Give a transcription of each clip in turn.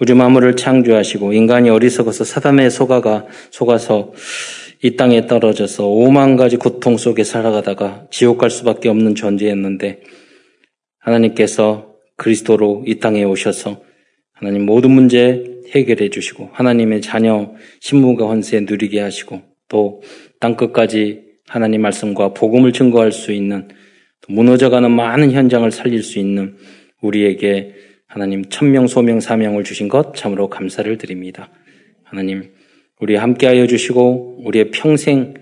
우주 만물을 창조하시고 인간이 어리석어서 사담에 속아가 속아서 이 땅에 떨어져서 오만 가지 고통 속에 살아가다가 지옥 갈 수밖에 없는 존재였는데 하나님께서 그리스도로 이 땅에 오셔서 하나님 모든 문제 해결해 주시고 하나님의 자녀 신분과 헌세 누리게 하시고 또 땅 끝까지 하나님 말씀과 복음을 증거할 수 있는 무너져가는 많은 현장을 살릴 수 있는 우리에게 하나님 천명 소명 사명을 주신 것 참으로 감사를 드립니다. 하나님 우리 함께하여 주시고 우리의 평생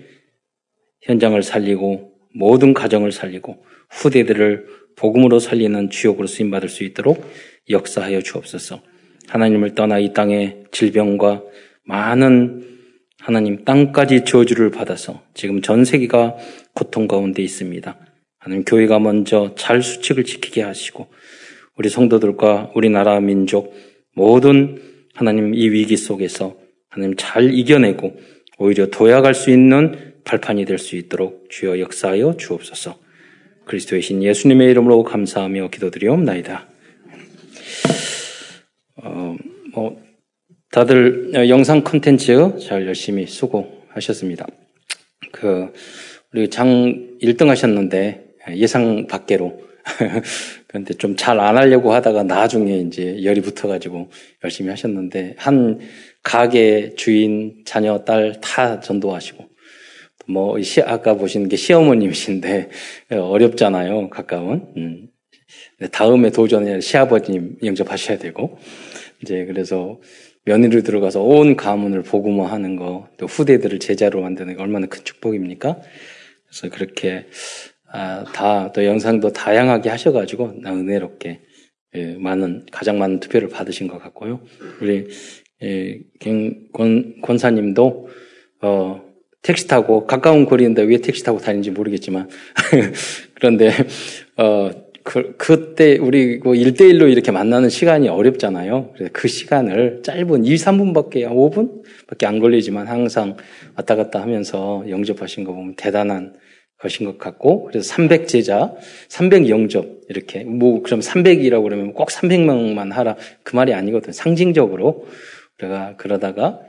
현장을 살리고 모든 가정을 살리고 후대들을 복음으로 살리는 주역으로 쓰임 받을 수 있도록 역사하여 주옵소서. 하나님을 떠나 이 땅에 질병과 많은 하나님 땅까지 저주를 받아서 지금 전 세계가 고통 가운데 있습니다. 하나님 교회가 먼저 잘 수칙을 지키게 하시고 우리 성도들과 우리나라 민족 모든 하나님 이 위기 속에서 하나님 잘 이겨내고 오히려 도약할 수 있는 발판이 될 수 있도록 주여 역사하여 주옵소서. 그리스도의 신 예수님의 이름으로 감사하며 기도드리옵나이다. 어, 뭐 다들 영상 콘텐츠 잘 열심히 수고하셨습니다. 그 우리 장 1등 하셨는데 예상 밖으로 그런데 좀 잘 안 하려고 하다가 나중에 이제 열이 붙어가지고 열심히 하셨는데 한 가게 주인 자녀 딸 다 전도하시고 뭐 시, 아까 보신 게 시어머님이신데 어렵잖아요 가까운 음. 다음에 도전에 시아버님 영접하셔야 되고 이제 그래서 며느리 들어가서 온 가문을 복음화 하는 거, 또 후대들을 제자로 만드는 게 얼마나 큰 축복입니까? 그래서 그렇게 아, 다, 또 영상도 다양하게 하셔가지고, 나 은혜롭게, 예, 많은, 가장 많은 투표를 받으신 것 같고요. 우리, 예, 권, 권사님도, 어, 택시 타고, 가까운 거리인데 왜 택시 타고 다니는지 모르겠지만, 그런데, 어, 그, 그때 우리 그 1대1로 이렇게 만나는 시간이 어렵잖아요. 그래서 그 시간을 짧은 2, 3분밖에, 5분? 밖에 안 걸리지만 항상 왔다 갔다 하면서 영접하신 거 보면 대단한 것인 것 같고, 그래서 300 제자, 300 영접, 이렇게, 뭐, 그럼 300이라고 그러면 꼭 300명만 하라. 그 말이 아니거든. 상징적으로. 우리가 그러다가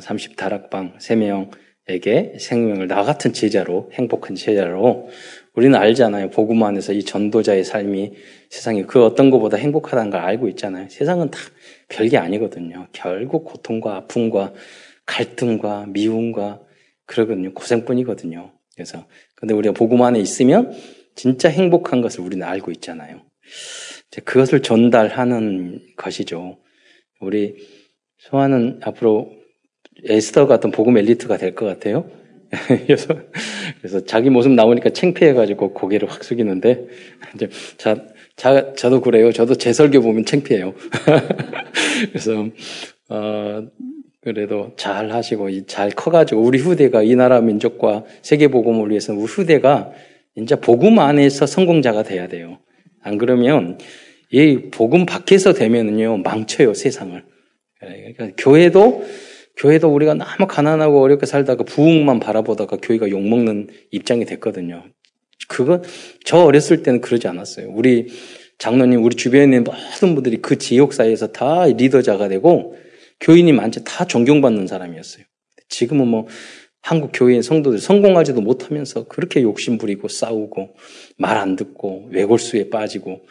30 다락방 3명에게 생명을 나 같은 제자로, 행복한 제자로, 우리는 알잖아요. 복음 안에서 이 전도자의 삶이 세상에 그 어떤 것보다 행복하다는 걸 알고 있잖아요. 세상은 다 별게 아니거든요. 결국 고통과 아픔과 갈등과 미움과 그러거든요. 고생뿐이거든요. 그래서 근데 우리가 복음 안에 있으면 진짜 행복한 것을 우리는 알고 있잖아요. 그것을 전달하는 것이죠. 우리 소아는 앞으로 에스더 같은 복음 엘리트가 될 것 같아요. 그래서, 그래서 자기 모습 나오니까 창피해가지고 고개를 확 숙이는데, 이제, 자, 자, 저도 그래요. 저도 제 설교 보면 창피해요. 그래서, 어, 그래도 잘 하시고 잘 커가지고 우리 후대가 이 나라 민족과 세계 복음을 위해서 우리 후대가 이제 복음 안에서 성공자가 돼야 돼요. 안 그러면 이 복음 밖에서 되면은요 망쳐요 세상을. 그러니까 교회도 교회도 우리가 너무 가난하고 어렵게 살다가 부흥만 바라보다가 교회가 욕 먹는 입장이 됐거든요. 그거 저 어렸을 때는 그러지 않았어요. 우리 장로님, 우리 주변에 있는 모든 분들이 그 지역 사회에서 다 리더자가 되고 교인이 많지 다 존경받는 사람이었어요. 지금은 뭐 한국 교회의 성도들 성공하지도 못하면서 그렇게 욕심 부리고 싸우고 말 안 듣고 외골수에 빠지고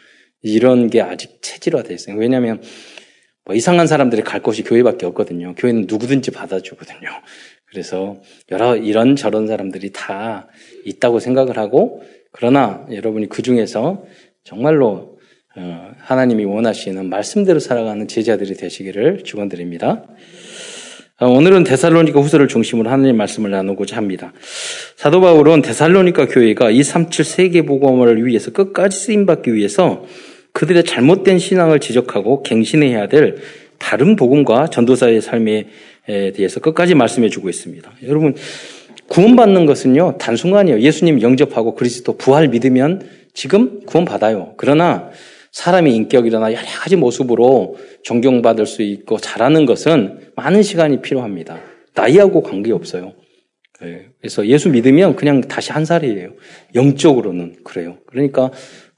이런 게 아직 체질화되어 있어요. 왜냐하면 뭐 이상한 사람들이 갈 곳이 교회밖에 없거든요. 교회는 누구든지 받아주거든요. 그래서 여러 이런 저런 사람들이 다 있다고 생각을 하고 그러나 여러분이 그 중에서 정말로 어, 하나님이 원하시는 말씀대로 살아가는 제자들이 되시기를 축원드립니다. 어, 오늘은 데살로니가 후서를 중심으로 하나님 말씀을 나누고자 합니다. 사도 바울은 데살로니가 교회가 237 세계 복음을 위해서 끝까지 쓰임 받기 위해서 그들의 잘못된 신앙을 지적하고 갱신해야 될 다른 복음과 전도사의 삶에 대해서 끝까지 말씀해 주고 있습니다. 여러분 구원받는 것은요 단순간이에요. 예수님 영접하고 그리스도 부활 믿으면 지금 구원받아요. 그러나 사람의 인격이나 여러 가지 모습으로 존경받을 수 있고 잘하는 것은 많은 시간이 필요합니다. 나이하고 관계없어요. 네. 그래서 예수 믿으면 그냥 다시 한 살이에요. 영적으로는 그래요. 그러니까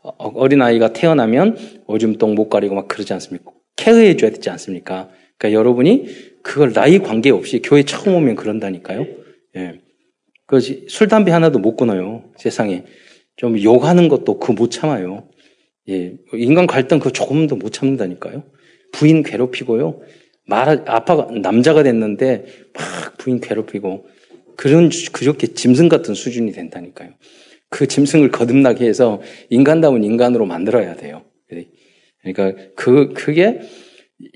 어린아이가 태어나면 오줌똥 못 가리고 막 그러지 않습니까? 케어해 줘야 되지 않습니까? 그러니까 여러분이 그걸 나이 관계없이 교회 처음 오면 그런다니까요. 예. 그술 담배 하나도 못 끊어요. 세상에. 좀 욕하는 것도 그 못 참아요. 예. 인간 갈등 그 조금도 못 참는다니까요. 부인 괴롭히고요. 말, 아빠가, 남자가 됐는데 막 부인 괴롭히고 그런, 그렇게 짐승 같은 수준이 된다니까요. 그 짐승을 거듭나게 해서 인간다운 인간으로 만들어야 돼요. 그러니까 그, 그게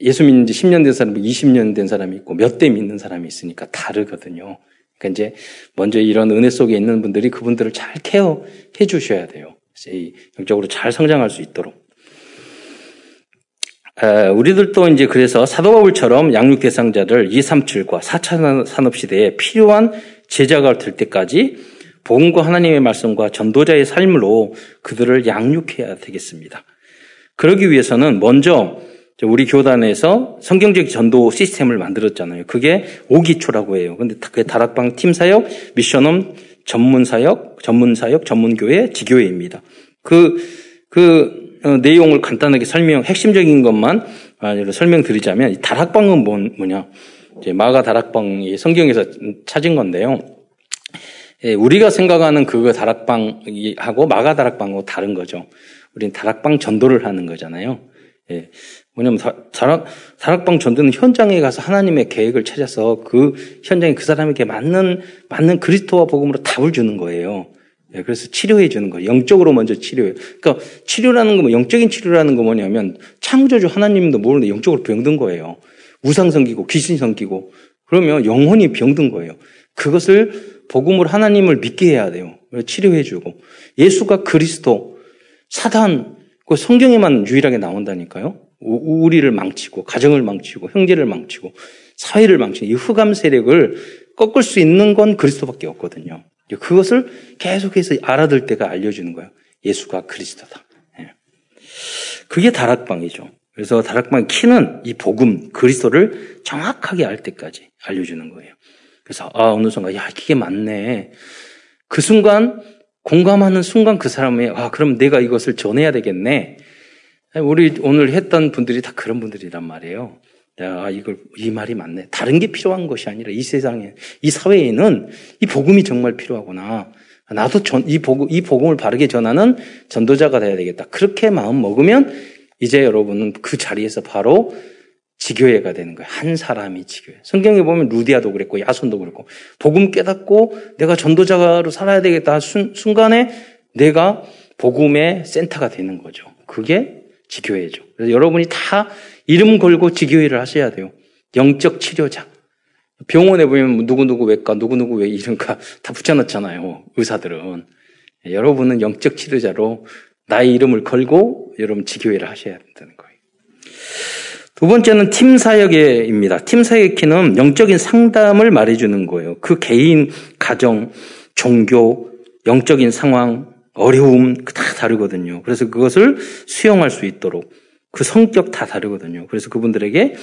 예수 믿는 지 10년 된 사람이 20년 된 사람이 있고 몇 대 믿는 사람이 있으니까 다르거든요. 그러니까 이제 먼저 이런 은혜 속에 있는 분들이 그분들을 잘 케어해 주셔야 돼요. 영적으로 잘 성장할 수 있도록. 우리들도 이제 그래서 사도 바울처럼 양육 대상자를 2, 3, 7과 4차 산업 시대에 필요한 제자가 될 때까지 복음과 하나님의 말씀과 전도자의 삶으로 그들을 양육해야 되겠습니다. 그러기 위해서는 먼저 우리 교단에서 성경적 전도 시스템을 만들었잖아요. 그게 오기초라고 해요. 근데 그게 다락방 팀 사역, 미션홈 전문 사역, 전문 사역, 전문 교회, 지교회입니다. 그, 그, 어, 내용을 간단하게 설명, 핵심적인 것만 설명드리자면, 다락방은 뭐, 뭐냐. 마가 다락방이 성경에서 찾은 건데요. 예, 우리가 생각하는 그 다락방하고 마가 다락방하고 다른 거죠. 우리는 다락방 전도를 하는 거잖아요. 예. 뭐냐면 다락방 전도는 현장에 가서 하나님의 계획을 찾아서 그 현장에 그 사람에게 맞는 맞는 그리스도와 복음으로 답을 주는 거예요. 예, 그래서 치료해 주는 거예요. 영적으로 먼저 치료해요. 그러니까 치료라는 거, 뭐 영적인 치료라는 거 뭐냐면 창조주 하나님도 모르는데 영적으로 병든 거예요. 우상 섬기고 귀신 섬기고 그러면 영혼이 병든 거예요. 그것을 복음으로 하나님을 믿게 해야 돼요. 치료해 주고 예수가 그리스도 사단 그 성경에만 유일하게 나온다니까요. 우리를 망치고 가정을 망치고 형제를 망치고 사회를 망치고 이 흑암 세력을 꺾을 수 있는 건 그리스도밖에 없거든요. 그것을 계속해서 알아들 때가 알려주는 거예요. 예수가 그리스도다. 예. 그게 다락방이죠. 그래서 다락방 키는 이 복음 그리스도를 정확하게 알 때까지 알려주는 거예요. 그래서 아 어느 순간 야 이게 맞네. 그 순간 공감하는 순간 그 사람이 아 그럼 내가 이것을 전해야 되겠네. 우리 오늘 했던 분들이 다 그런 분들이란 말이에요. 야, 이걸, 이 말이 맞네. 다른 게 필요한 것이 아니라 이 세상에, 이 사회에는 이 복음이 정말 필요하구나. 나도 전, 이 복음, 이 복음을 바르게 전하는 전도자가 돼야 되겠다. 그렇게 마음 먹으면 이제 여러분은 그 자리에서 바로 지교회가 되는 거예요. 한 사람이 지교회. 성경에 보면 루디아도 그랬고 야손도 그랬고 복음 깨닫고 내가 전도자로 살아야 되겠다 순, 순간에 내가 복음의 센터가 되는 거죠. 그게 지교회죠. 그래서 여러분이 다 이름 걸고 지교회를 하셔야 돼요. 영적 치료자. 병원에 보면 누구누구 외과, 누구누구 왜 이름가 다 붙여놨잖아요. 의사들은. 여러분은 영적 치료자로 나의 이름을 걸고 여러분 지교회를 하셔야 된다는 거예요. 두 번째는 팀 사역입니다. 팀 사역의 키는 영적인 상담을 말해주는 거예요. 그 개인, 가정, 종교, 영적인 상황, 어려움 다 다르거든요. 그래서 그것을 수용할 수 있도록 그 성격 다 다르거든요. 그래서 그분들에게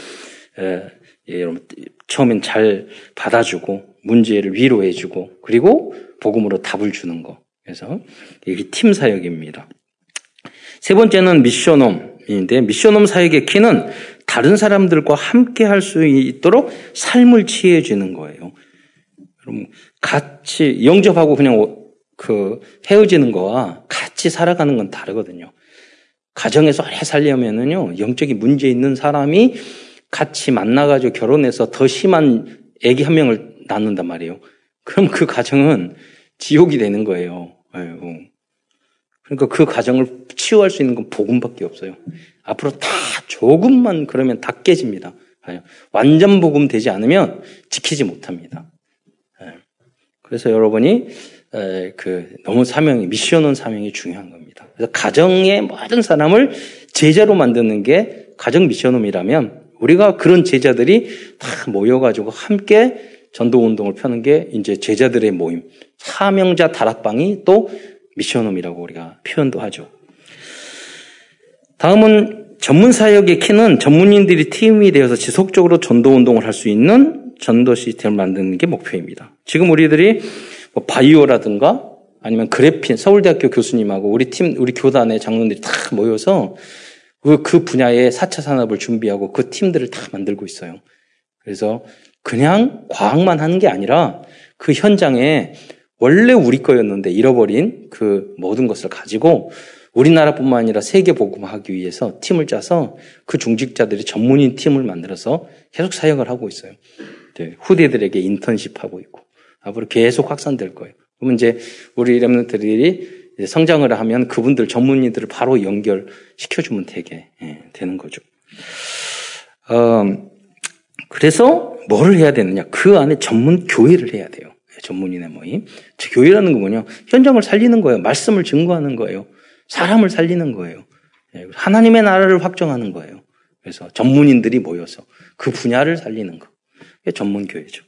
에, 예, 여러분 처음엔 잘 받아주고 문제를 위로해주고 그리고 복음으로 답을 주는 거. 그래서 이게 팀 사역입니다. 세 번째는 미션홈인데 미션홈 사역의 키는 다른 사람들과 함께 할 수 있도록 삶을 취해 주는 거예요. 그럼 같이 영접하고 그냥 그 헤어지는 거와 같이 살아가는 건 다르거든요. 가정에서 오래 살려면은요, 영적인 문제 있는 사람이 같이 만나가지고 결혼해서 더 심한 애기 한 명을 낳는단 말이에요. 그럼 그 가정은 지옥이 되는 거예요. 아이고. 그러니까 그 가정을 치유할 수 있는 건 복음밖에 없어요. 앞으로 다 조금만 그러면 다 깨집니다. 완전 복음 되지 않으면 지키지 못합니다. 예. 그래서 여러분이 그 너무 사명이 미션은 사명이 중요한 겁니다. 그래서 가정의 모든 사람을 제자로 만드는 게 가정 미션홈이라면 우리가 그런 제자들이 다 모여가지고 함께 전도 운동을 펴는 게 이제 제자들의 모임, 사명자 다락방이 또 미션홈이라고 우리가 표현도 하죠. 다음은 전문 사역의 키는 전문인들이 팀이 되어서 지속적으로 전도 운동을 할 수 있는 전도 시스템을 만드는 게 목표입니다. 지금 우리들이 뭐 바이오라든가 아니면 그래핀 서울대학교 교수님하고 우리 팀 우리 교단의 장로들이 다 모여서 그 분야의 4차 산업을 준비하고 그 팀들을 다 만들고 있어요. 그래서 그냥 과학만 하는 게 아니라 그 현장에 원래 우리 거였는데 잃어버린 그 모든 것을 가지고 우리나라뿐만 아니라 세계 복음하기 위해서 팀을 짜서 그 중직자들이 전문인 팀을 만들어서 계속 사역을 하고 있어요. 네, 후대들에게 인턴십하고 있고 앞으로 계속 확산될 거예요. 그러면 이제 우리 랩런트들이 성장을 하면 그분들 전문인들을 바로 연결시켜주면 되게 예, 되는 거죠. 어, 그래서 뭐를 해야 되느냐? 그 안에 전문 교회를 해야 돼요. 전문인의 모임. 교회라는 거 뭐냐? 현장을 살리는 거예요. 말씀을 증거하는 거예요. 사람을 살리는 거예요. 예, 하나님의 나라를 확정하는 거예요. 그래서 전문인들이 모여서 그 분야를 살리는 거. 전문교회죠.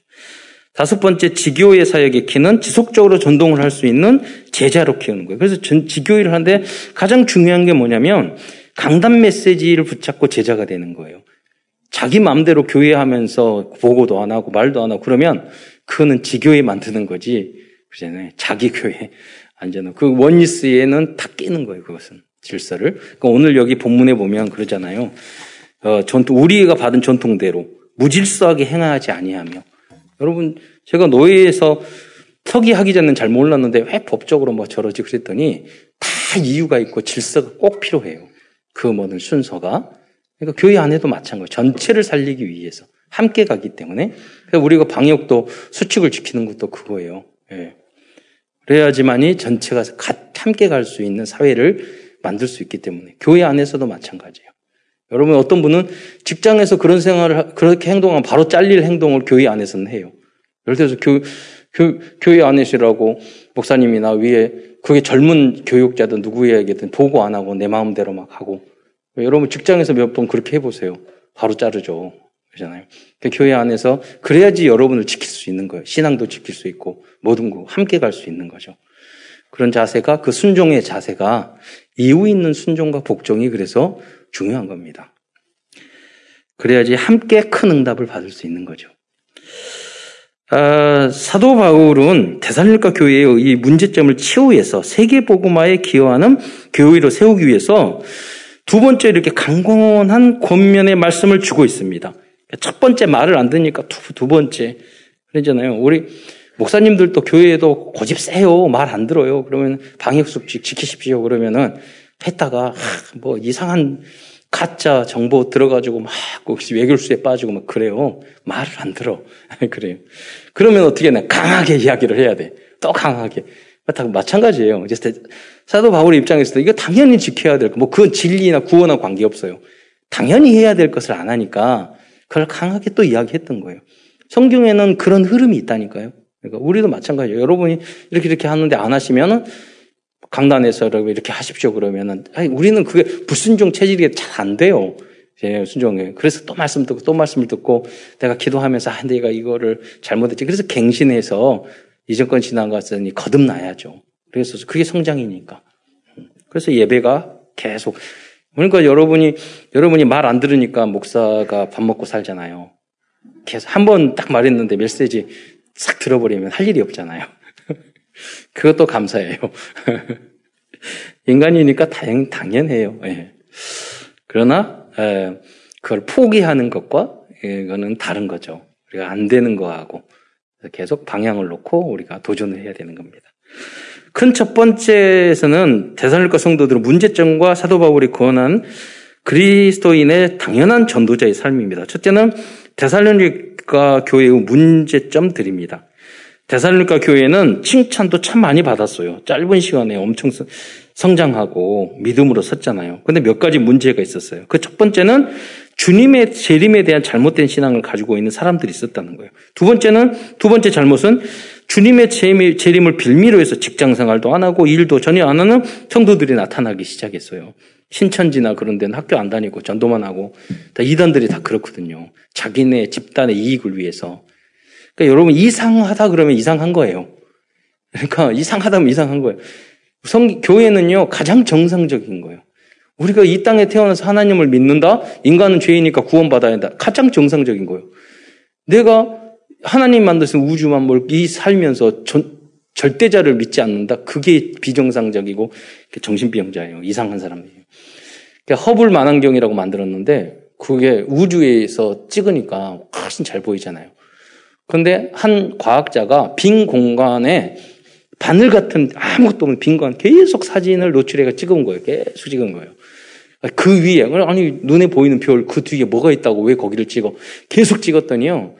다섯 번째, 지교의 사역의 키는 지속적으로 전동을 할 수 있는 제자로 키우는 거예요. 그래서 지교회를 하는데 가장 중요한 게 뭐냐면 강단 메시지를 붙잡고 제자가 되는 거예요. 자기 마음대로 교회 하면서 보고도 안 하고 말도 안 하고 그러면 그거는 지교회 만드는 거지. 그잖아요. 자기 교회. 안전한. 그 원리스에는 다 끼는 거예요, 그것은. 질서를. 그러니까 오늘 여기 본문에 보면 그러잖아요. 어, 전통, 우리가 받은 전통대로 무질서하게 행하지 아니하며. 여러분, 제가 노예에서 서기하기 전엔 잘 몰랐는데 왜 법적으로 뭐 저러지 그랬더니 다 이유가 있고 질서가 꼭 필요해요. 그 모든 순서가. 그러니까 교회 안에도 마찬가지예요. 전체를 살리기 위해서. 함께 가기 때문에. 그러니까 우리가 방역도 수칙을 지키는 것도 그거예요. 예. 그래야지만이 전체가 함께 갈 수 있는 사회를 만들 수 있기 때문에 교회 안에서도 마찬가지예요. 여러분 어떤 분은 직장에서 그런 생활을 그렇게 행동하면 바로 잘릴 행동을 교회 안에서는 해요. 예를 들어서 교, 교, 교회 안에서라고 목사님이나 위에 그게 젊은 교육자든 누구에게든 보고 안 하고 내 마음대로 막 하고 여러분 직장에서 몇 번 그렇게 해보세요. 바로 자르죠. 그러잖아요. 그 교회 안에서 그래야지 여러분을 지킬 수 있는 거예요. 신앙도 지킬 수 있고 모든 거 함께 갈 수 있는 거죠. 그런 자세가 그 순종의 자세가 이유 있는 순종과 복종이 그래서 중요한 겁니다. 그래야지 함께 큰 응답을 받을 수 있는 거죠. 아, 사도 바울은 대살릴과 교회의 이 문제점을 치유해서 세계 복음화에 기여하는 교회로 세우기 위해서 두 번째 이렇게 강건한 권면의 말씀을 주고 있습니다. 첫 번째 말을 안 듣니까 두, 두 번째. 그러잖아요. 우리 목사님들도 교회에도 고집 세요. 말 안 들어요. 그러면 방역수칙 지키십시오. 그러면은 했다가 뭐 이상한 가짜 정보 들어가지고 막 혹시 외교수에 빠지고 막 그래요. 말을 안 들어. 그래요. 그러면 어떻게 해? 강하게 이야기를 해야 돼. 또 강하게. 다 마찬가지예요. 이제 사도 바울의 입장에서도 이거 당연히 지켜야 될 거. 뭐 그건 진리나 구원과 관계 없어요. 당연히 해야 될 것을 안 하니까 그걸 강하게 또 이야기했던 거예요. 성경에는 그런 흐름이 있다니까요. 그러니까 우리도 마찬가지예요. 여러분이 이렇게 이렇게 하는데 안 하시면은 강단에서 이렇게 하십시오 그러면은 아니, 우리는 그게 불순종 체질이 잘 안 돼요. 예, 순종해. 그래서 또 말씀 듣고 또 말씀을 듣고 내가 기도하면서 아, 내가 이거를 잘못했지. 그래서 갱신해서 이전권 신앙 갔으니 거듭나야죠. 그래서 그게 성장이니까. 그래서 예배가 계속 그러니까 여러분이 여러분이 말 안 들으니까 목사가 밥 먹고 살잖아요. 계속 한 번 딱 말했는데 메시지 싹 들어버리면 할 일이 없잖아요. 그것도 감사해요. 인간이니까 당연, 당연해요. 예. 그러나 예, 그걸 포기하는 것과 이거는 다른 거죠. 우리가 안 되는 거하고 계속 방향을 놓고 우리가 도전을 해야 되는 겁니다. 큰 첫 번째에서는 대사일과 성도들은 문제점과 사도 바울이 권한 그리스도인의 당연한 전도자의 삶입니다. 첫째는 대살로니가 교회의 문제점들입니다. 대살로니가 교회는 칭찬도 참 많이 받았어요. 짧은 시간에 엄청 성장하고 믿음으로 섰잖아요. 근데 몇 가지 문제가 있었어요. 그 첫 번째는 주님의 재림에 대한 잘못된 신앙을 가지고 있는 사람들이 있었다는 거예요. 두 번째는 두 번째 잘못은 주님의 재림을 빌미로 해서 직장 생활도 안 하고 일도 전혀 안 하는 성도들이 나타나기 시작했어요. 신천지나 그런 데는 학교 안 다니고 전도만 하고 다 이단들이 다 그렇거든요. 자기네 집단의 이익을 위해서. 그러니까 여러분 이상하다 그러면 이상한 거예요. 그러니까 이상하다면 이상한 거예요. 성 교회는요 가장 정상적인 거예요. 우리가 이 땅에 태어나서 하나님을 믿는다? 인간은 죄이니까 구원받아야 한다. 가장 정상적인 거예요. 내가 하나님 만드신 우주 만물 이 살면서 전, 절대자를 믿지 않는다? 그게 비정상적이고 정신병자예요. 이상한 사람이에요. 허블 만환경이라고 만들었는데 그게 우주에서 찍으니까 훨씬 잘 보이잖아요. 그런데 한 과학자가 빈 공간에 바늘 같은 아무것도 없는 빈 공간 계속 사진을 노출해가 찍은 거예요. 계속 찍은 거예요. 그 위에 아니 눈에 보이는 별 그 뒤에 뭐가 있다고 왜 거기를 찍어? 계속 찍었더니요.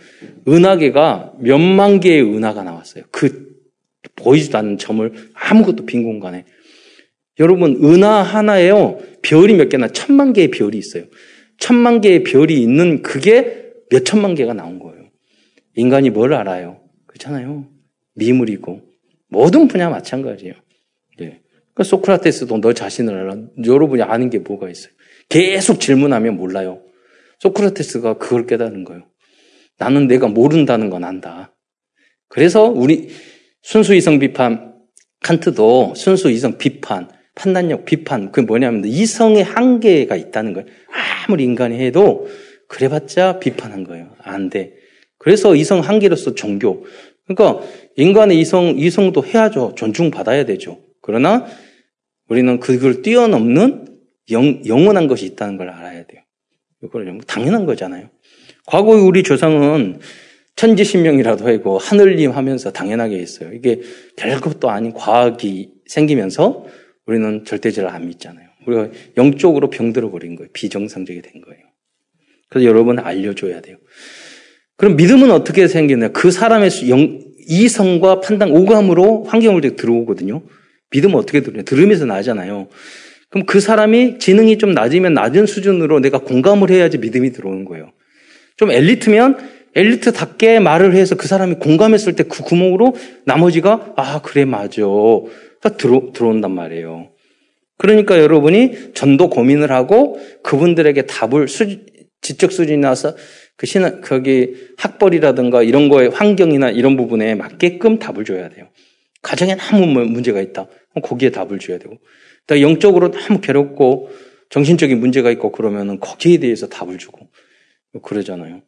은하계가 몇만 개의 은하가 나왔어요. 그 보이지도 않는 점을 아무것도 빈 공간에. 여러분 은하 하나에요. 별이 몇 개나 천만 개의 별이 있어요. 천만 개의 별이 있는 그게 몇 천만 개가 나온 거예요. 인간이 뭘 알아요? 그렇잖아요. 미물이고 모든 분야 마찬가지예요. 네. 그러니까 소크라테스도 너 자신을 알아. 여러분이 아는 게 뭐가 있어요? 계속 질문하면 몰라요. 소크라테스가 그걸 깨닫는 거예요. 나는 내가 모른다는 건 안다. 그래서 우리 순수 이성 비판 칸트도 순수 이성 비판 판단력 비판 그게 뭐냐면 이성의 한계가 있다는 거예요. 아무리 인간이 해도 그래봤자 비판한 거예요. 안 돼. 그래서 이성 한계로서 종교. 그러니까 인간의 이성 이성도 해야죠. 존중받아야 되죠. 그러나 우리는 그걸 뛰어넘는 영, 영원한 것이 있다는 걸 알아야 돼요. 이걸 당연한 거잖아요. 과거 우리 조상은 천지신명이라도 하고 하늘님 하면서 당연하게 했어요. 이게 별것도 아닌 과학이 생기면서 우리는 절대제를 안 믿잖아요. 우리가 영적으로 병들어 버린 거예요. 비정상적이 된 거예요. 그래서 여러분 알려줘야 돼요. 그럼 믿음은 어떻게 생기냐? 그 사람의 영, 이성과 판단, 오감으로 환경을 들어오거든요. 믿음은 어떻게 들으냐? 들으면서 나잖아요. 그럼 그 사람이 지능이 좀 낮으면 낮은 수준으로 내가 공감을 해야지 믿음이 들어오는 거예요. 좀 엘리트면 엘리트답게 말을 해서 그 사람이 공감했을 때 그 구멍으로 나머지가 아 그래 맞아 딱 들어 들어온단 말이에요. 그러니까 여러분이 전도 고민을 하고 그분들에게 답을 수, 지적 수준이나 그 신, 거기 학벌이라든가 이런 거에 환경이나 이런 부분에 맞게끔 답을 줘야 돼요. 가정에 뭐 문제가 있다. 거기에 답을 줘야 되고. 영적으로 너무 괴롭고 정신적인 문제가 있고 그러면은 거기에 대해서 답을 주고 그러잖아요.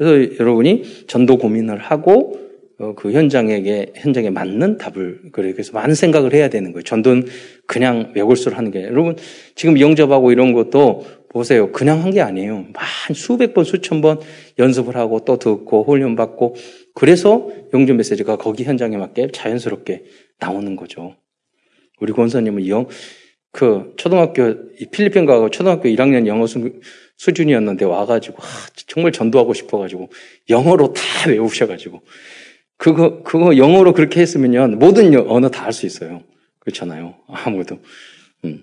음. 그래서 여러분이 전도 고민을 하고 어, 그 현장에게 현장에 맞는 답을 그래서 많은 생각을 해야 되는 거예요. 전도는 그냥 외골수를 하는 게 여러분 지금 영접하고 이런 것도 보세요. 그냥 한 게 아니에요. 한 수백 번 수천 번 연습을 하고 또 듣고 훈련 받고 그래서 영접 메시지가 거기 현장에 맞게 자연스럽게 나오는 거죠. 우리 권사님은 영, 그, 초등학교, 필리핀 가고 초등학교 1학년 영어 수, 수준이었는데 와가지고, 아, 정말 전도하고 싶어가지고, 영어로 다 외우셔가지고, 그거, 그거 영어로 그렇게 했으면요, 모든 언어 다 할 수 있어요. 그렇잖아요. 아무도. 음.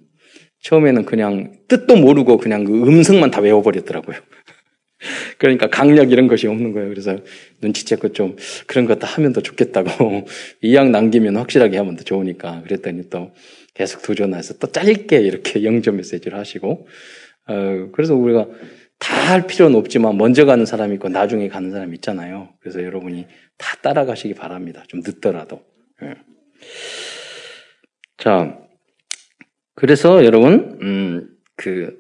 처음에는 그냥 뜻도 모르고 그냥 그 음성만 다 외워버렸더라고요. 그러니까 강력 이런 것이 없는 거예요. 그래서 눈치채고 좀 그런 것도 하면 더 좋겠다고. 이왕 남기면 확실하게 하면 더 좋으니까. 그랬더니 또 계속 도전해서 또 짧게 이렇게 영점 메시지를 하시고. 어, 그래서 우리가 다 할 필요는 없지만 먼저 가는 사람이 있고 나중에 가는 사람이 있잖아요. 그래서 여러분이 다 따라가시기 바랍니다. 좀 늦더라도. 예. 자, 그래서 여러분, 음, 그,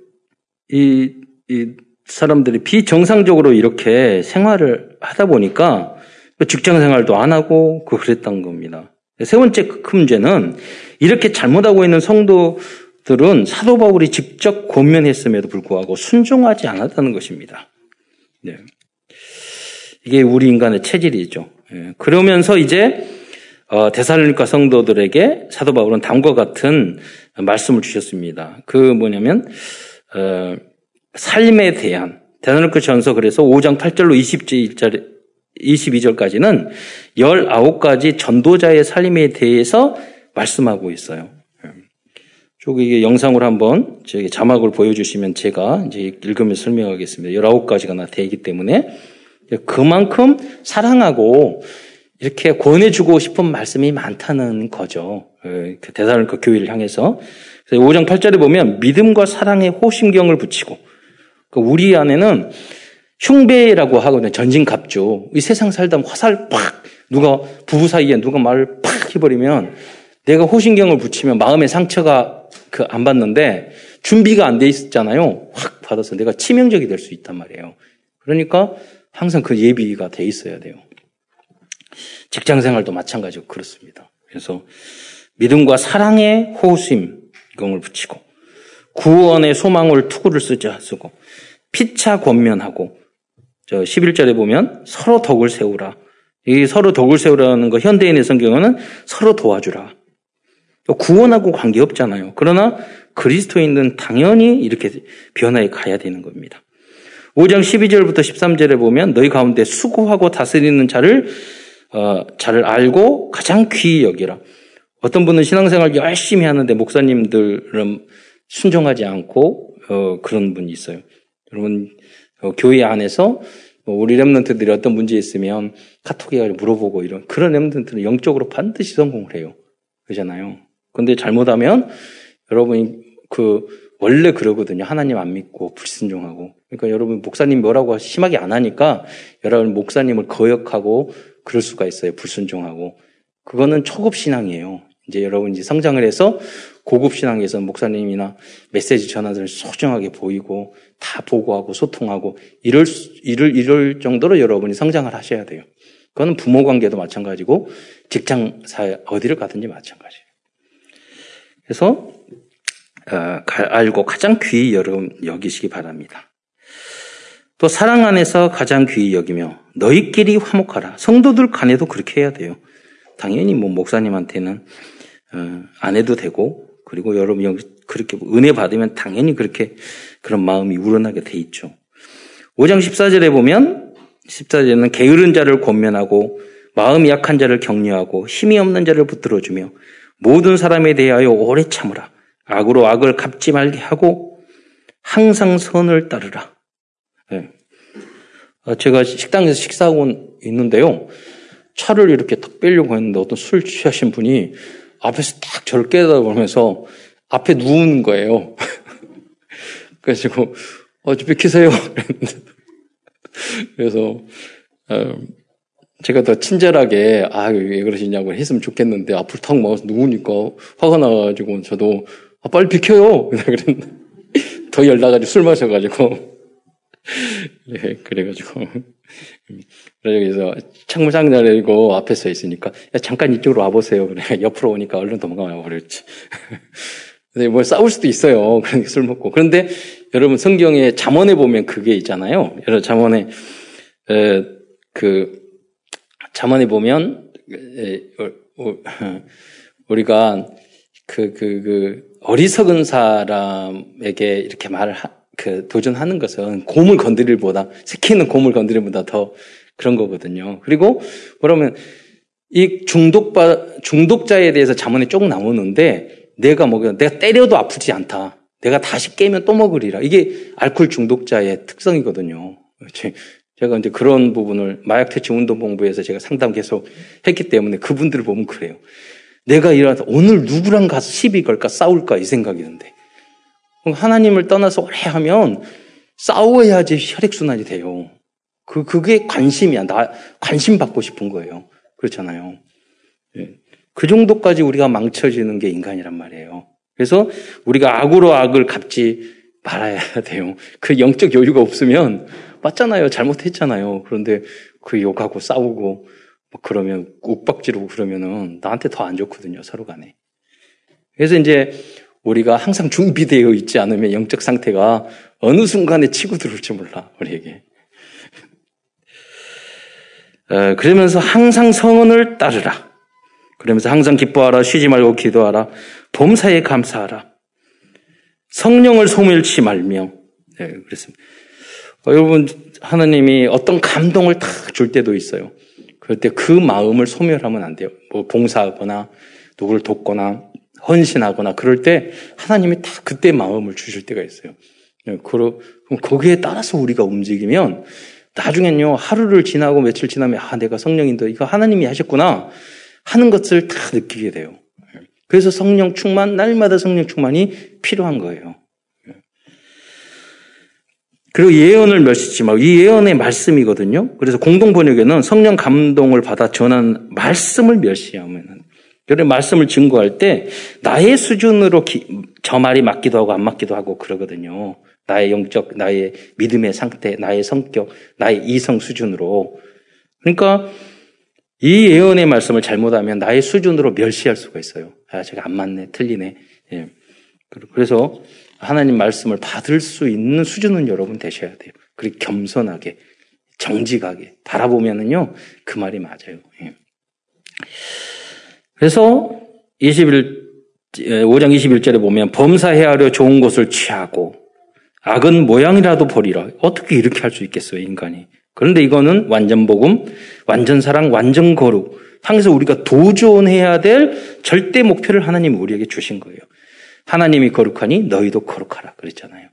이, 이 사람들이 비정상적으로 이렇게 생활을 하다 보니까 직장 생활도 안 하고 그 그랬던 겁니다. 세 번째 큰 문제는 이렇게 잘못하고 있는 성도들은 사도 바울이 직접 권면했음에도 불구하고 순종하지 않았다는 것입니다. 네. 이게 우리 인간의 체질이죠. 예. 그러면서 이제 어, 대살로니까 성도들에게 사도 바울은 다음과 같은 말씀을 주셨습니다. 그 뭐냐면 어, 삶에 대한 대사로니까 전서 그래서 5장 8절로 20절 22절까지는 19가지 전도자의 삶에 대해서 말씀하고 있어요. 쭉 이게 영상으로 한번 저기 자막을 보여주시면 제가 이제 읽으면서 설명하겠습니다. 19가지가 되기 때문에 그만큼 사랑하고 이렇게 권해주고 싶은 말씀이 많다는 거죠. 그 대사로니까 교회를 향해서. 그래서 5장 8절에 보면 믿음과 사랑에 호심경을 붙이고 그 우리 안에는 흉배라고 하거든요. 전진갑주. 이 세상 살다 화살 팍 누가 부부 사이에 누가 말을 팍 해버리면 내가 호신경을 붙이면 마음의 상처가 그 안 받는데 준비가 안 돼 있었잖아요. 확 받아서 내가 치명적이 될 수 있단 말이에요. 그러니까 항상 그 예비가 돼 있어야 돼요. 직장 생활도 마찬가지고 그렇습니다. 그래서 믿음과 사랑의 호심 경을 붙이고 구원의 소망을 투구를 쓰자 쓰고 피차 권면하고 저 11절에 보면 서로 덕을 세우라. 이 서로 덕을 세우라는 거 현대인의 성경은 서로 도와주라. 구원하고 관계없잖아요. 그러나 그리스도인은 당연히 이렇게 변화에 가야 되는 겁니다. 5장 12절부터 13절에 보면 너희 가운데 수고하고 다스리는 자를 어, 자를 알고 가장 귀히 여기라. 어떤 분은 신앙생활 열심히 하는데 목사님들은 순종하지 않고 어, 그런 분이 있어요. 여러분 어, 교회 안에서 우리 렘런트들이 어떤 문제 있으면 카톡에 물어보고 이런 그런 렘런트는 영적으로 반드시 성공을 해요. 그러잖아요. 근데 잘못하면 여러분이 그 원래 그러거든요. 하나님 안 믿고 불순종하고. 그러니까 여러분 목사님 뭐라고 심하게 안 하니까 여러분 목사님을 거역하고 그럴 수가 있어요. 불순종하고. 그거는 초급 신앙이에요. 이제 여러분 이제 성장을 해서 고급 신앙에서 목사님이나 메시지 전하들을 소중하게 보이고 다 보고하고 소통하고 이럴 이럴 이럴 정도로 여러분이 성장을 하셔야 돼요. 그거는 부모 관계도 마찬가지고 직장 사회 어디를 가든지 마찬가지예요. 그래서 어, 알고 가장 귀히 여기시기 바랍니다. 또 사랑 안에서 가장 귀히 여기며 너희끼리 화목하라. 성도들 간에도 그렇게 해야 돼요. 당연히 뭐 목사님한테는 어, 안 해도 되고 그리고 여러분 여기 그렇게 은혜 받으면 당연히 그렇게 그런 마음이 우러나게 돼 있죠. 5장 14절에 보면 14절에는 게으른 자를 권면하고 마음이 약한 자를 격려하고 힘이 없는 자를 붙들어주며 모든 사람에 대하여 오래 참으라. 악으로 악을 갚지 말게 하고 항상 선을 따르라. 네. 제가 식당에서 식사하고 있는데요. 차를 이렇게 탁 빼려고 했는데 어떤 술 취하신 분이 앞에서 딱 저를 깨달아보면서 앞에 누우는 거예요. 그래가지고, 어, 좀 비키세요. 그래서, 어, 제가 더 친절하게, 아, 왜 그러시냐고 했으면 좋겠는데, 앞으로 탁 먹어서 누우니까 화가 나가지고 저도, 아, 빨리 비켜요! 그랬는데, 더 열나가지고 술 마셔가지고, 네, 그래가지고. 그래서 창문 상자 열고 앞에 서 있으니까, 야, 잠깐 이쪽으로 와보세요. 그래. 옆으로 오니까 얼른 도망가 버렸지. 근데 뭐 싸울 수도 있어요. 그러니까 술 먹고. 그런데 여러분 성경에 잠언에 보면 그게 있잖아요. 여러분 잠언에, 에, 그, 잠언에 보면, 에, 어, 어, 우리가 그, 그, 그, 어리석은 사람에게 이렇게 말을 하, 그 도전하는 것은 곰을 건드릴보다 새끼는 곰을 건드릴보다 더 그런 거거든요. 그리고 그러면 이 중독바 중독자에 대해서 자문이 조금 나오는데 내가 먹여 내가 때려도 아프지 않다. 내가 다시 깨면 또 먹으리라. 이게 알코올 중독자의 특성이거든요. 제가 이제 그런 부분을 마약 퇴치 운동본부에서 제가 상담 계속 했기 때문에 그분들을 보면 그래요. 내가 일어나서 오늘 누구랑 가서 시비 걸까 싸울까 이 생각이 드는데 하나님을 떠나서 오래 하면 싸워야지 혈액순환이 돼요. 그, 그게 관심이야. 나, 관심 받고 싶은 거예요. 그렇잖아요. 예. 그 정도까지 우리가 망쳐지는 게 인간이란 말이에요. 그래서 우리가 악으로 악을 갚지 말아야 돼요. 그 영적 여유가 없으면 맞잖아요. 잘못했잖아요. 그런데 그 욕하고 싸우고 뭐 그러면 욱박지르고 그러면은 나한테 더 안 좋거든요. 서로 간에. 그래서 이제 우리가 항상 준비되어 있지 않으면 영적 상태가 어느 순간에 치고 들어올지 몰라, 우리에게. 어, 그러면서 항상 성언을 따르라. 그러면서 항상 기뻐하라, 쉬지 말고 기도하라, 범사에 감사하라. 성령을 소멸치 말며. 네, 그렇습니다. 어, 여러분, 하나님이 어떤 감동을 탁 줄 때도 있어요. 그럴 때 그 마음을 소멸하면 안 돼요. 뭐 봉사하거나, 누구를 돕거나, 헌신하거나 그럴 때 하나님이 다 그때 마음을 주실 때가 있어요. 네, 그럼 거기에 따라서 우리가 움직이면 나중엔요 하루를 지나고 며칠 지나면 아 내가 성령인도 이거 하나님이 하셨구나 하는 것을 다 느끼게 돼요. 그래서 성령 충만 날마다 성령 충만이 필요한 거예요. 그리고 예언을 말고 이 예언의 말씀이거든요. 그래서 공동 번역에는 성령 감동을 받아 전한 말씀을 멸시하면 그런 말씀을 증거할 때 나의 수준으로 기, 저 말이 맞기도 하고 안 맞기도 하고 그러거든요. 나의 영적, 나의 믿음의 상태, 나의 성격, 나의 이성 수준으로. 그러니까 이 예언의 말씀을 잘못하면 나의 수준으로 멸시할 수가 있어요. 아, 제가 안 맞네, 틀리네. 예. 그래서 하나님 말씀을 받을 수 있는 수준은 여러분 되셔야 돼요. 그리고 겸손하게, 정직하게 바라보면은요, 그 말이 맞아요. 예. 그래서 21, 5장 21절에 보면 범사해 하려 좋은 것을 취하고 악은 모양이라도 버리라. 어떻게 이렇게 할 수 있겠어요, 인간이. 그런데 이거는 완전 복음, 완전 사랑, 완전 거룩. 향해서 우리가 도전해야 될 절대 목표를 하나님이 우리에게 주신 거예요. 하나님이 거룩하니 너희도 거룩하라. 그랬잖아요.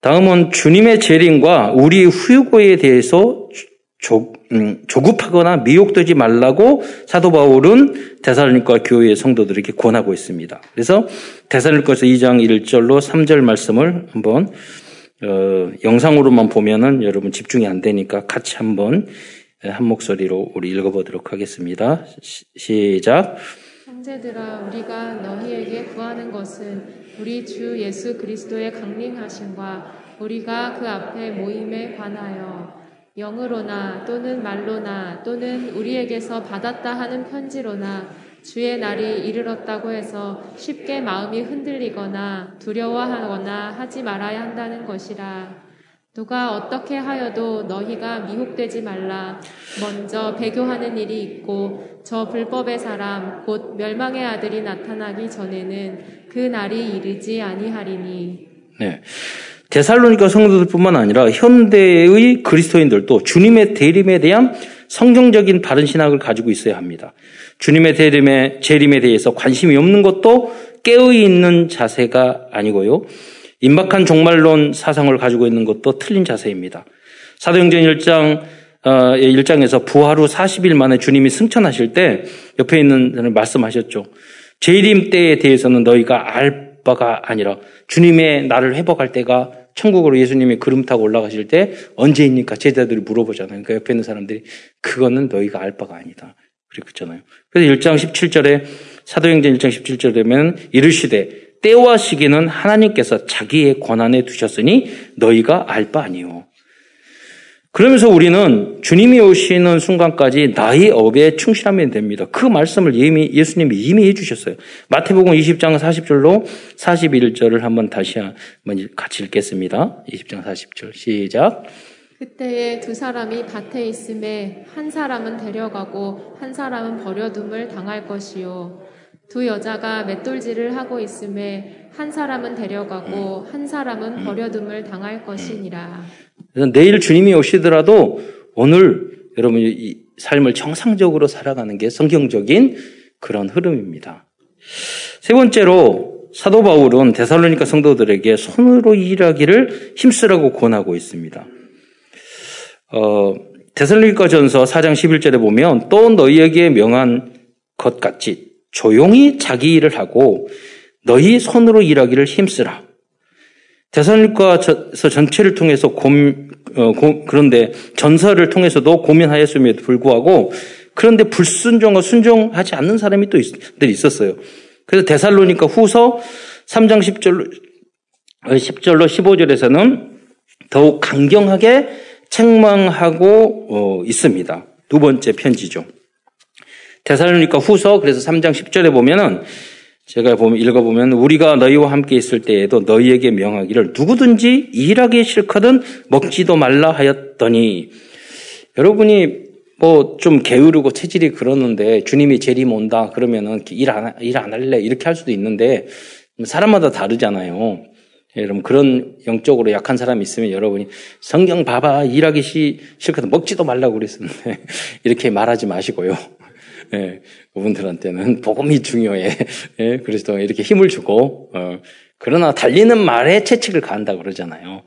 다음은 주님의 재림과 우리의 후유고에 대해서 조, 음, 조급하거나 미혹되지 말라고 사도 바울은 대사로니까 교회의 성도들에게 권하고 있습니다. 그래서 대사로니까서 2장 1절로 3절 말씀을 한번 어, 영상으로만 보면은 여러분 집중이 안 되니까 같이 한번 한 목소리로 우리 읽어보도록 하겠습니다. 시, 시작. 형제들아 우리가 너희에게 구하는 것은 우리 주 예수 그리스도의 강림하심과 우리가 그 앞에 모임에 관하여 영으로나 또는 말로나 또는 우리에게서 받았다 하는 편지로나 주의 날이 이르렀다고 해서 쉽게 마음이 흔들리거나 두려워하거나 하지 말아야 한다는 것이라. 누가 어떻게 하여도 너희가 미혹되지 말라. 먼저 배교하는 일이 있고 저 불법의 사람 곧 멸망의 아들이 나타나기 전에는 그 날이 이르지 아니하리니. 네. 데살로니가 성도들뿐만 아니라 현대의 그리스도인들도 주님의 대림에 대한 성경적인 바른 신학을 가지고 있어야 합니다. 주님의 대림에 재림에 대해서 관심이 없는 것도 깨어 있는 자세가 아니고요. 임박한 종말론 사상을 가지고 있는 것도 틀린 자세입니다. 사도행전 1장 1장에서 어, 부활 후 40일 만에 주님이 승천하실 때 옆에 있는 분을 말씀하셨죠. 재림 때에 대해서는 너희가 알 바가 아니라 주님의 나를 회복할 때가 천국으로 예수님이 그름 타고 올라가실 때 언제입니까? 제자들이 물어보잖아요. 그러니까 옆에 있는 사람들이 그거는 너희가 알 바가 아니다. 그랬잖아요. 그래서 1장 17절에 사도행전 1장 17절에 되면 이르시되 때와 시기는 하나님께서 자기의 권한에 두셨으니 너희가 알 바 아니요. 그러면서 우리는 주님이 오시는 순간까지 나의 업에 충실하면 됩니다. 그 말씀을 이미 예수님이 이미 해주셨어요. 마태복음 20장 40절로 41절을 한번 다시 한번 같이 읽겠습니다. 20장 40절 시작. 그때에 두 사람이 밭에 있음에 한 사람은 데려가고 한 사람은 버려둠을 당할 것이요. 두 여자가 맷돌질을 하고 있음에 한 사람은 데려가고 한 사람은 버려둠을 당할 것이니라. 그래서 내일 주님이 오시더라도 오늘 여러분 이 삶을 정상적으로 살아가는 게 성경적인 그런 흐름입니다. 세 번째로 사도 바울은 데살로니카 성도들에게 손으로 일하기를 힘쓰라고 권하고 있습니다. 어, 데살로니카 전서 4장 11절에 보면 또 너희에게 명한 것 같이 조용히 자기 일을 하고 너희 손으로 일하기를 힘쓰라. 대선일과서 전체를 통해서 고, 어, 고, 그런데 전설을 통해서도 고민하였음에도 불구하고 그런데 불순종과 순종하지 않는 사람이 또 있, 있었어요. 그래서 데살로니까 후서 3장 10절로, 10절로 15절에서는 더욱 강경하게 책망하고 어, 있습니다. 두 번째 편지죠. 대살로니까 후서 그래서 3장 10절에 보면은 제가 보면 읽어보면 우리가 너희와 함께 있을 때에도 너희에게 명하기를 누구든지 일하기 싫거든 먹지도 말라 하였더니 여러분이 뭐 좀 게으르고 체질이 그러는데 주님이 재림 온다 그러면은 일안일 안 할래 이렇게 할 수도 있는데 사람마다 다르잖아요. 여러분 그런 영적으로 약한 사람이 있으면 여러분이 성경 봐봐 일하기 싫거든 먹지도 말라고 그랬었는데 이렇게 말하지 마시고요. 예, 그분들한테는 복음이 중요해. 예, 그래서 이렇게 힘을 주고, 어, 그러나 달리는 말에 채찍을 가한다 그러잖아요.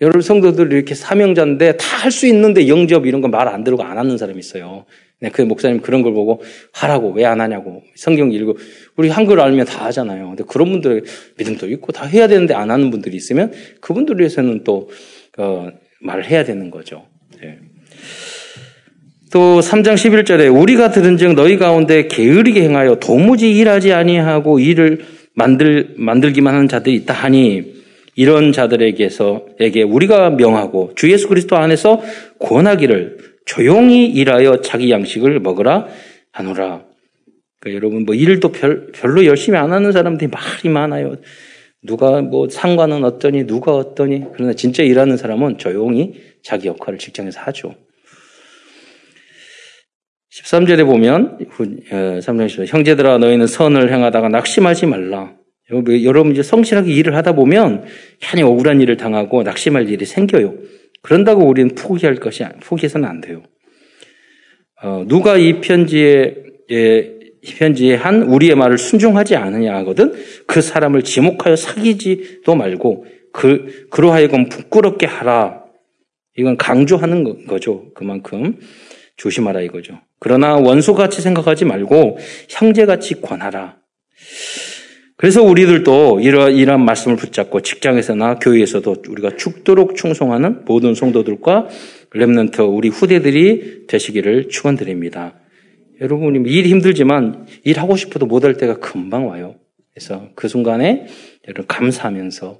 여러 성도들 이렇게 사명자인데 다 할 수 있는데 영접 이런 거 말 안 들고 안 하는 사람이 있어요. 네, 그 목사님 그런 걸 보고 하라고 왜 안 하냐고 성경 읽고 우리 한글 알면 다 하잖아요. 근데 그런 분들의 믿음도 있고 다 해야 되는데 안 하는 분들이 있으면 그분들 위해서는 또 어, 말을 해야 되는 거죠. 네. 또 3장 11절에 우리가 들은즉 너희 가운데 게으르게 행하여 도무지 일하지 아니하고 일을 만들 만들기만 하는 자들이 있다 하니 이런 자들에게서에게 우리가 명하고 주 예수 그리스도 안에서 권하기를 조용히 일하여 자기 양식을 먹으라 하노라. 그러니까 여러분 뭐 일도 별, 별로 열심히 안 하는 사람들이 말이 많아요. 누가 뭐 상관은 어떠니 누가 어떠니 그러나 진짜 일하는 사람은 조용히 자기 역할을 직장에서 하죠. 13절에 보면 3장 어, 형제들아 너희는 선을 행하다가 낙심하지 말라. 여러분 이제 성실하게 일을 하다 보면 괜히 억울한 일을 당하고 낙심할 일이 생겨요. 그런다고 우리는 포기할 것이 포기해서는 안 돼요. 어, 누가 이 편지에 예, 이 편지에 한 우리의 말을 순종하지 않느냐 하거든 그 사람을 지목하여 사귀지도 말고 그 그로 하여금 부끄럽게 하라. 이건 강조하는 거죠. 그만큼 조심하라 이거죠. 그러나 원소같이 생각하지 말고 형제같이 권하라. 그래서 우리들도 이러, 이런 말씀을 붙잡고 직장에서나 교회에서도 우리가 죽도록 충성하는 모든 성도들과 랩런트 우리 후대들이 되시기를 축원드립니다. 여러분 일 힘들지만 일하고 싶어도 못할 때가 금방 와요. 그래서 그 순간에 여러분 감사하면서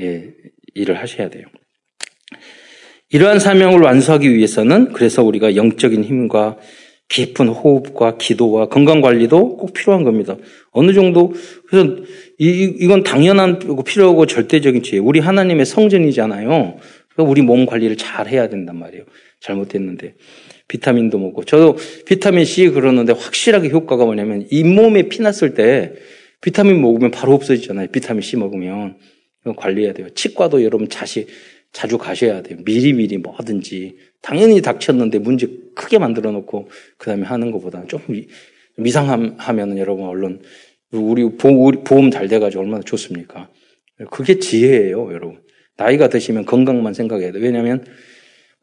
예, 일을 하셔야 돼요. 이러한 사명을 완수하기 위해서는 그래서 우리가 영적인 힘과 깊은 호흡과 기도와 건강 관리도 꼭 필요한 겁니다. 어느 정도 그래서 이, 이건 당연한 필요하고 절대적인 죄. 우리 하나님의 성전이잖아요. 우리 몸 관리를 잘 해야 된단 말이에요. 잘못됐는데 비타민도 먹고 저도 비타민 C 그러는데 확실하게 효과가 뭐냐면 잇몸에 피 났을 때 비타민 먹으면 바로 없어지잖아요. 비타민 C 먹으면 관리해야 돼요. 치과도 여러분 자시 자주 가셔야 돼요. 미리미리 뭐든지 당연히 닥쳤는데 문제 크게 만들어 놓고 그 다음에 하는 것보다는 좀 이상하면 여러분 얼른 우리 보험 잘 돼가지고 얼마나 좋습니까? 그게 지혜예요, 여러분. 나이가 드시면 건강만 생각해야 돼요. 왜냐하면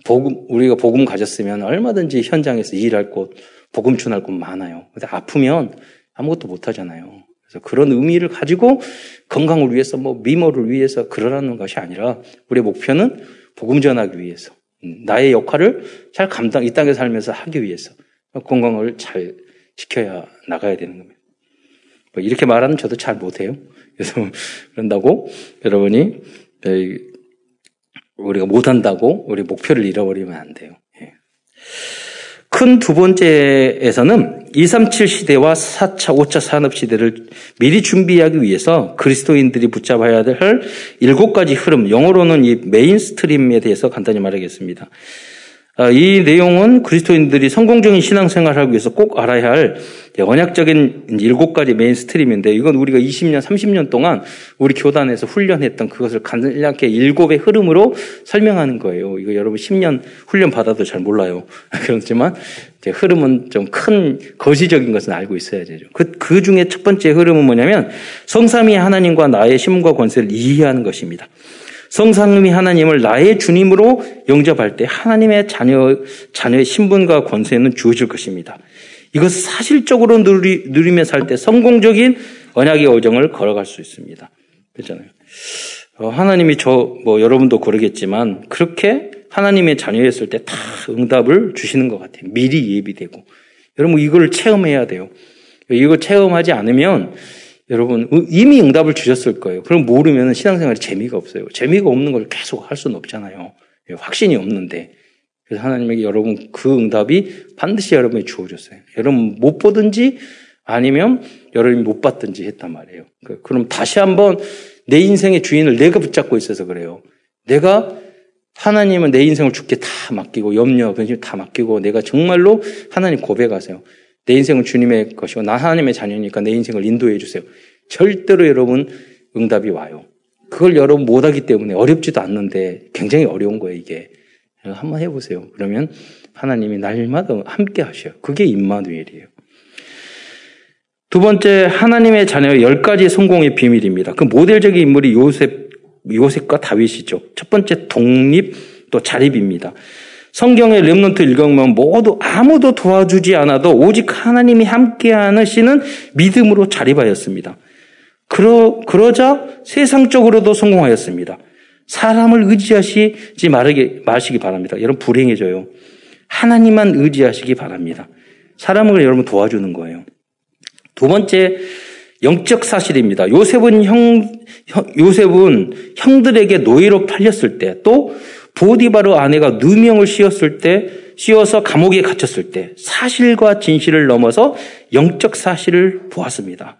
복음 우리가 복음 가졌으면 얼마든지 현장에서 일할 곳, 복음 전할 곳 많아요. 근데 아프면 아무것도 못 하잖아요. 그래서 그런 의미를 가지고 건강을 위해서 뭐 미모를 위해서 그러라는 것이 아니라 우리의 목표는 복음 전하기 위해서 음, 나의 역할을 잘 감당 이 땅에 살면서 하기 위해서 건강을 잘 지켜야 나가야 되는 겁니다. 뭐 이렇게 말하는 저도 잘 못해요. 그래서 그런다고 여러분이 우리가 못한다고 우리 목표를 잃어버리면 안 돼요. 예. 큰두 번째에서는 237 시대와 4차, 5차 산업 시대를 미리 준비하기 위해서 그리스도인들이 붙잡아야 할 일곱 가지 흐름, 영어로는 이 mainstream에 대해서 간단히 말하겠습니다. 아, 이 내용은 그리스도인들이 성공적인 신앙생활을 하기 위해서 꼭 알아야 할 언약적인 일곱 가지 mainstream인데 이건 우리가 20년, 30년 동안 우리 교단에서 훈련했던 그것을 간략하게 일곱의 흐름으로 설명하는 거예요. 이거 여러분 10년 훈련 받아도 잘 몰라요. 그렇지만 흐름은 좀 큰 거시적인 것은 알고 있어야 되죠. 그, 그 중에 첫 번째 흐름은 뭐냐면 성삼위 하나님과 나의 힘과 권세를 이해하는 것입니다. 성삼위 하나님을 나의 주님으로 영접할 때 하나님의 자녀, 자녀의 신분과 권세는 주어질 것입니다. 이것을 사실적으로 누리, 누리며 살 때 성공적인 언약의 오정을 걸어갈 수 있습니다. 그렇잖아요. 어, 하나님이 저, 뭐, 여러분도 그러겠지만, 그렇게 하나님의 자녀였을 때 다 응답을 주시는 것 같아요. 미리 예비되고. 여러분, 이걸 체험해야 돼요. 이거 체험하지 않으면, 여러분, 이미 응답을 주셨을 거예요. 그럼 모르면 신앙생활이 재미가 없어요. 재미가 없는 걸 계속 할 수는 없잖아요. 예, 확신이 없는데. 그래서 하나님에게 여러분 그 응답이 반드시 여러분이 주어졌어요. 여러분 못 보든지 아니면 여러분이 못 봤든지 했단 말이에요. 그, 그럼 다시 한번 내 인생의 주인을 내가 붙잡고 있어서 그래요. 내가 하나님은 내 인생을 죽게 다 맡기고 염려, 근심 다 맡기고 내가 정말로 하나님 고백하세요. 내 인생은 주님의 것이고 나 하나님의 자녀니까 내 인생을 인도해 주세요. 절대로 여러분 응답이 와요. 그걸 여러분 못하기 때문에 어렵지도 않는데 굉장히 어려운 거예요, 이게. 한번 해보세요. 그러면 하나님이 날마다 함께 하셔요. 그게 임마누엘이에요. 두 번째, 하나님의 자녀의 열 가지 성공의 비밀입니다. 그 모델적인 인물이 요셉, 요셉과 다윗이죠. 첫 번째, 독립, 또 자립입니다. 성경의 렘넌트 읽으면 모두 아무도 도와주지 않아도 오직 하나님이 함께하는 씨는 믿음으로 자립하였습니다. 그러, 그러자 세상적으로도 성공하였습니다. 사람을 의지하시지 말게, 마시기 바랍니다. 여러분 불행해져요. 하나님만 의지하시기 바랍니다. 사람을 여러분 도와주는 거예요. 두 번째 영적 사실입니다. 요셉은 형, 형 요셉은 형들에게 노예로 팔렸을 때 또 보디바르 아내가 누명을 씌웠을 때 씌워서 감옥에 갇혔을 때 사실과 진실을 넘어서 영적 사실을 보았습니다.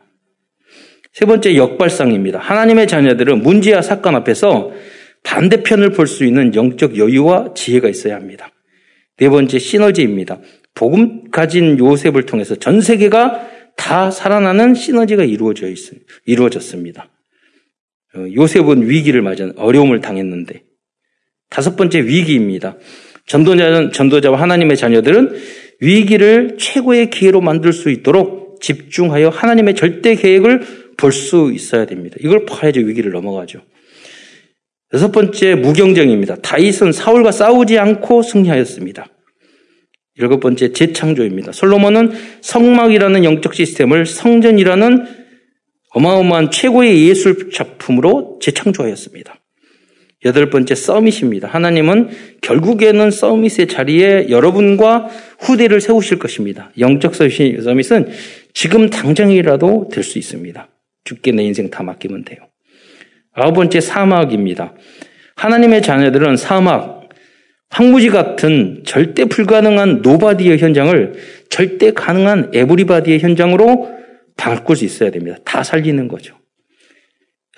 세 번째 역발상입니다. 하나님의 자녀들은 문제와 사건 앞에서 반대편을 볼 수 있는 영적 여유와 지혜가 있어야 합니다. 네 번째 시너지입니다. 복음 가진 요셉을 통해서 전 세계가 다 살아나는 시너지가 이루어져 있, 이루어졌습니다. 어, 요셉은 위기를 맞은 어려움을 당했는데 다섯 번째 위기입니다. 전도자, 전도자와 하나님의 자녀들은 위기를 최고의 기회로 만들 수 있도록 집중하여 하나님의 절대 계획을 볼 수 있어야 됩니다. 이걸 봐야지 위기를 넘어가죠. 여섯 번째 무경쟁입니다. 다윗은 사울과 싸우지 않고 승리하였습니다. 일곱 번째 재창조입니다. 솔로몬은 성막이라는 영적 시스템을 성전이라는 어마어마한 최고의 예술 작품으로 재창조하였습니다. 여덟 번째 서밋입니다. 하나님은 결국에는 서밋의 자리에 여러분과 후대를 세우실 것입니다. 영적 서밋은 지금 당장이라도 될 수 있습니다. 죽게 내 인생 다 맡기면 돼요. 아홉 번째 사막입니다. 하나님의 자녀들은 사막, 황무지 같은 절대 불가능한 nobody의 현장을 절대 가능한 everybody의 현장으로 바꿀 수 있어야 됩니다. 다 살리는 거죠.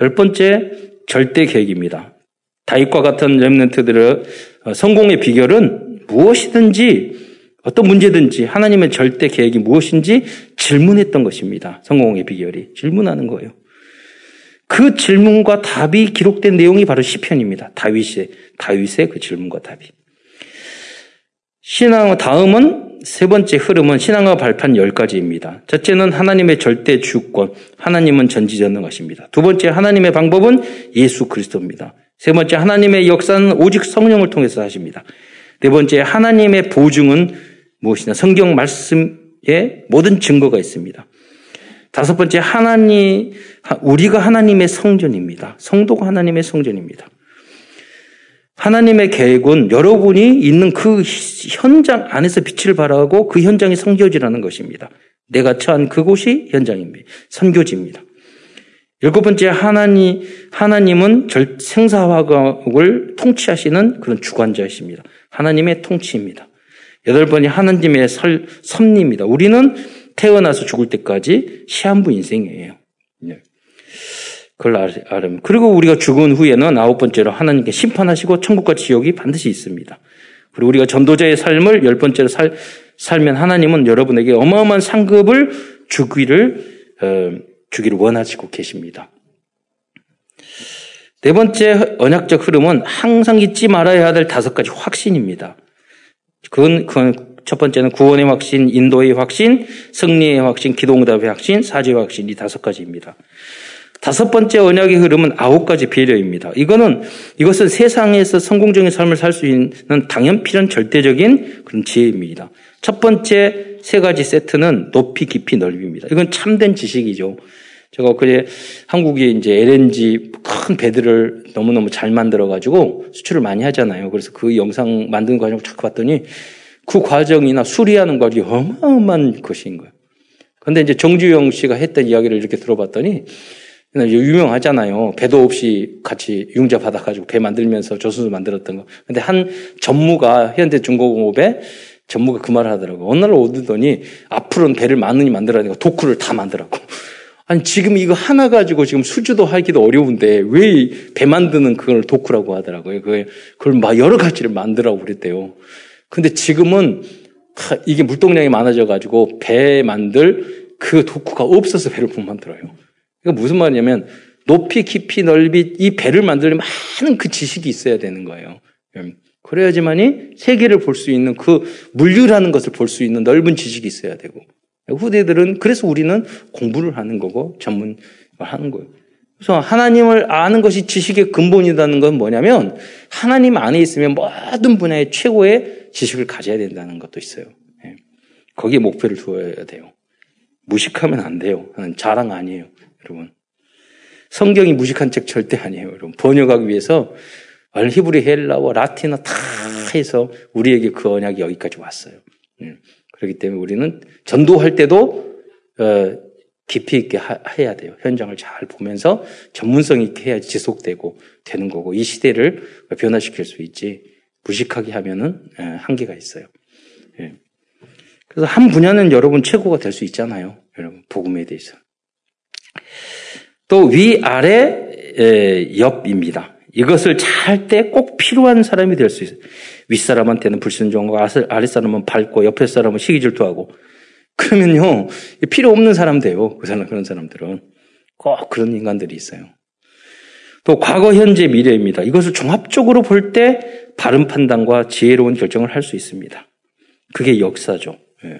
열 번째, 절대 계획입니다. 다윗과 같은 remnant들의 성공의 비결은 무엇이든지 어떤 문제든지 하나님의 절대 계획이 무엇인지 질문했던 것입니다. 성공의 비결이 질문하는 거예요. 그 질문과 답이 기록된 내용이 바로 시편입니다. 다윗의 다윗의 그 질문과 답이. 신앙 다음은 세 번째 흐름은 신앙과 발판 열 가지입니다. 첫째는 하나님의 절대 주권, 하나님은 전지전능하십니다. 두 번째 하나님의 방법은 예수 그리스도입니다. 세 번째 하나님의 역사는 오직 성령을 통해서 하십니다. 네 번째 하나님의 보증은 무엇이냐 성경 말씀에 모든 증거가 있습니다. 다섯 번째 하나님 우리가 하나님의 성전입니다. 성도가 하나님의 성전입니다. 하나님의 계획은 여러분이 있는 그 현장 안에서 빛을 발하고 그 현장이 성교지라는 것입니다. 내가 처한 그곳이 현장입니다. 선교지입니다. 일곱 번째 하나님 하나님은 생사화학을 통치하시는 그런 주관자이십니다. 하나님의 통치입니다. 여덟 번이 하나님의 설, 섭리입니다. 우리는 태어나서 죽을 때까지 시한부 인생이에요. 네. 그걸 알으면. 그리고 우리가 죽은 후에는 아홉 번째로 하나님께 심판하시고 천국과 지옥이 반드시 있습니다. 그리고 우리가 전도자의 삶을 열 번째로 살, 살면 하나님은 여러분에게 어마어마한 상급을 주기를, 어, 주기를 원하시고 계십니다. 네 번째 언약적 흐름은 항상 잊지 말아야 될 다섯 가지 확신입니다. 그건, 그건 첫 번째는 구원의 확신, 인도의 확신, 승리의 확신, 기도응답의 확신, 사죄의 확신 이 다섯 가지입니다. 다섯 번째 언약의 흐름은 아홉 가지 배려입니다. 이거는 이것은 세상에서 성공적인 삶을 살 수 있는 당연 필연 절대적인 그런 지혜입니다. 첫 번째 세 가지 세트는 높이, 깊이, 넓이입니다. 이건 참된 지식이죠. 제가 그제 한국이 이제 LNG 큰 배들을 너무너무 잘 만들어가지고 수출을 많이 하잖아요. 그래서 그 영상 만드는 과정을 자꾸 봤더니 그 과정이나 수리하는 과정이 어마어마한 것인 거예요. 근데 이제 정주영 씨가 했던 이야기를 이렇게 들어봤더니 유명하잖아요. 배도 없이 같이 융자 받아가지고 배 만들면서 조선소 만들었던 거. 근데 한 전무가 현대중공업에 전무가 그 말을 하더라고. 어느 날 오더니 앞으로는 배를 많이 만들어야 되니까 도크를 다 만들라고. 아니 지금 이거 하나 가지고 지금 수주도 하기도 어려운데 왜 배 만드는 그걸 도크라고 하더라고요. 그걸, 그걸 막 여러 가지를 만들라고 그랬대요. 근데 지금은 이게 물동량이 많아져 가지고 배 만들 그 도구가 없어서 배를 못 만들어요. 이거 무슨 말이냐면 높이, 깊이, 넓이 이 배를 만들려면 많은 그 지식이 있어야 되는 거예요. 음, 그래야지만이 세계를 볼 수 있는 그 물류라는 것을 볼 수 있는 넓은 지식이 있어야 되고 후대들은 그래서 우리는 공부를 하는 거고 전문을 하는 거예요. 그래서 하나님을 아는 것이 지식의 근본이라는 건 뭐냐면 하나님 안에 있으면 모든 분야의 최고의 지식을 가져야 된다는 것도 있어요. 예. 거기에 목표를 두어야 돼요. 무식하면 안 돼요. 자랑 아니에요, 여러분. 성경이 무식한 책 절대 아니에요, 여러분. 번역하기 위해서 히브리, 헬라어, 라틴어 다 해서 우리에게 그 언약이 여기까지 왔어요. 예. 그렇기 때문에 우리는 전도할 때도 어, 깊이 있게 하, 해야 돼요. 현장을 잘 보면서 전문성 있게 해야지 지속되고 되는 거고 이 시대를 변화시킬 수 있지 무식하게 하면은 한계가 있어요. 그래서 한 분야는 여러분 최고가 될 수 있잖아요. 여러분, 복음에 대해서. 또 위아래 옆입니다. 이것을 잘 때 꼭 필요한 사람이 될 수 있어요. 윗사람한테는 불순종하고 아랫사람은 밟고 옆에 사람은 시기질투하고 그러면요 필요 없는 사람 돼요. 그 사람 그런 사람들은 꼭 그런 인간들이 있어요. 또 과거, 현재, 미래입니다. 이것을 종합적으로 볼 때 바른 판단과 지혜로운 결정을 할 수 있습니다. 그게 역사죠. 예.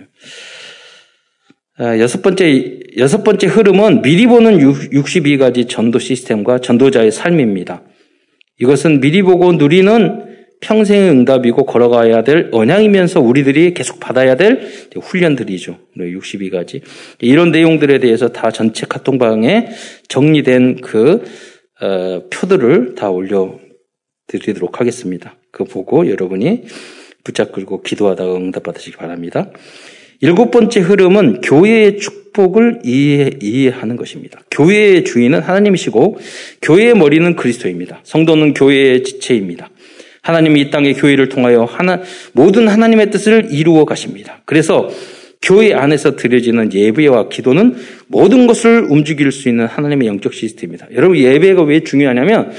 아, 여섯 번째, 여섯 번째 흐름은 미리 보는 62가지 전도 시스템과 전도자의 삶입니다. 이것은 미리 보고 누리는 평생의 응답이고 걸어가야 될 언양이면서 우리들이 계속 받아야 될 훈련들이죠. 62가지. 이런 내용들에 대해서 다 전체 카톡방에 정리된 그 어, 표들을 다 올려드리도록 하겠습니다. 그거 보고 여러분이 붙잡고 기도하다가 응답받으시기 바랍니다. 일곱 번째 흐름은 교회의 축복을 이해, 이해 하는 것입니다. 교회의 주인은 하나님이시고 교회의 머리는 그리스도입니다. 성도는 교회의 지체입니다. 하나님이 이 땅의 교회를 통하여 하나, 모든 하나님의 뜻을 이루어 가십니다. 그래서 교회 안에서 드려지는 예배와 기도는 모든 것을 움직일 수 있는 하나님의 영적 시스템입니다. 여러분 예배가 왜 중요하냐면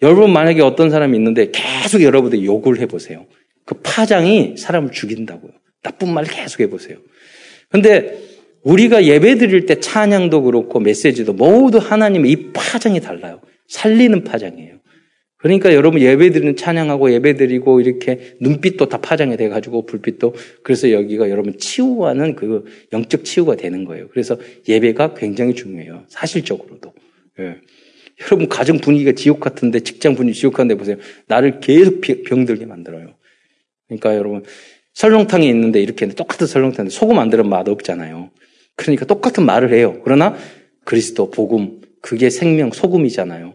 여러분 만약에 어떤 사람이 있는데 계속 여러분들 욕을 해보세요. 그 파장이 사람을 죽인다고요. 나쁜 말 계속 해보세요. 근데 우리가 예배 드릴 때 찬양도 그렇고 메시지도 모두 하나님의 이 파장이 달라요. 살리는 파장이에요. 그러니까 여러분 예배 드리는 찬양하고 예배 드리고 이렇게 눈빛도 다 파장이 돼가지고 불빛도 그래서 여기가 여러분 치유하는 그 영적 치유가 되는 거예요. 그래서 예배가 굉장히 중요해요. 사실적으로도. 예. 여러분 가정 분위기가 지옥 같은데 직장 분위기 지옥 같은데 보세요. 나를 계속 병들게 만들어요. 그러니까 여러분 설렁탕이 있는데 이렇게 똑같은 설렁탕인데 소금 안 들으면 맛 없잖아요. 그러니까 똑같은 말을 해요. 그러나 그리스도 복음 그게 생명 소금이잖아요.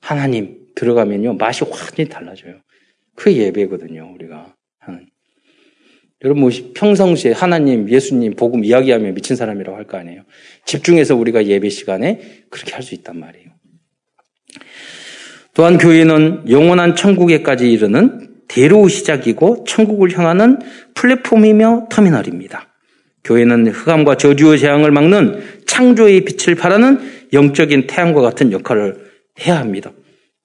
하나님 들어가면요 맛이 완전히 달라져요. 그 예배거든요. 우리가. 여러분 뭐 평상시에 하나님, 예수님 복음 이야기하면 미친 사람이라고 할 거 아니에요. 집중해서 우리가 예배 시간에 그렇게 할 수 있단 말이에요. 또한 교회는 영원한 천국에까지 이르는 대로 시작이고 천국을 향하는 플랫폼이며 터미널입니다. 교회는 흑암과 저주의 재앙을 막는 창조의 빛을 발하는 영적인 태양과 같은 역할을 해야 합니다.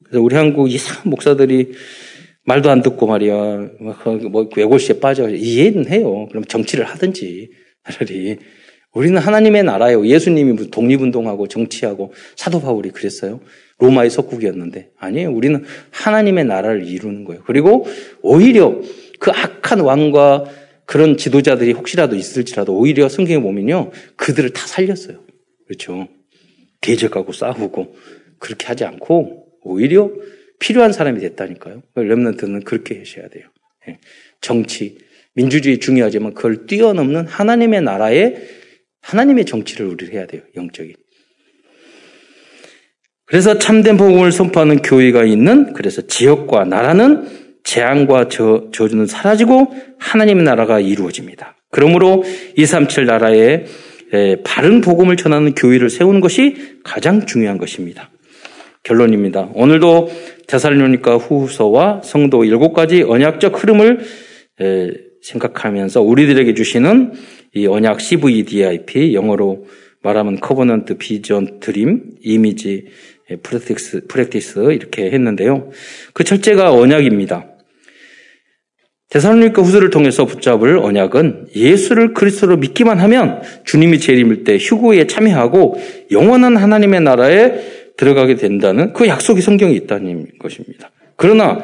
그래서 우리 한국 이상한 목사들이 말도 안 듣고 말이야. 뭐 외골시에 빠져. 이해는 해요. 그럼 정치를 하든지 차라리. 우리는 하나님의 나라예요. 예수님이 독립운동하고 정치하고 사도 바울이 그랬어요. 로마의 석국이었는데 아니에요. 우리는 하나님의 나라를 이루는 거예요. 그리고 오히려 그 악한 왕과 그런 지도자들이 혹시라도 있을지라도 오히려 성경에 보면요. 그들을 다 살렸어요. 그렇죠. 대적하고 싸우고 그렇게 하지 않고 오히려 필요한 사람이 됐다니까요. 렘넌트는 그렇게 하셔야 돼요. 예. 정치, 민주주의 중요하지만 그걸 뛰어넘는 하나님의 나라에 하나님의 정치를 우리 해야 돼요. 영적인. 그래서 참된 복음을 선포하는 교회가 있는 그래서 지역과 나라는 재앙과 저, 저주는 사라지고 하나님의 나라가 이루어집니다. 그러므로 237 나라에 바른 복음을 전하는 교회를 세우는 것이 가장 중요한 것입니다. 결론입니다. 오늘도 대살로니까 후서와 성도 일곱 가지 언약적 흐름을 생각하면서 우리들에게 주시는 이 언약 CVDIP 영어로 말하면 covenant vision dream image practice, practice 이렇게 했는데요. 그 첫째가 언약입니다. 데살로니가 후서를 통해서 붙잡을 언약은 예수를 그리스도로 믿기만 하면 주님이 재림할 때 휴거에 참여하고 영원한 하나님의 나라에 들어가게 된다는 그 약속이 성경에 있다는 것입니다. 그러나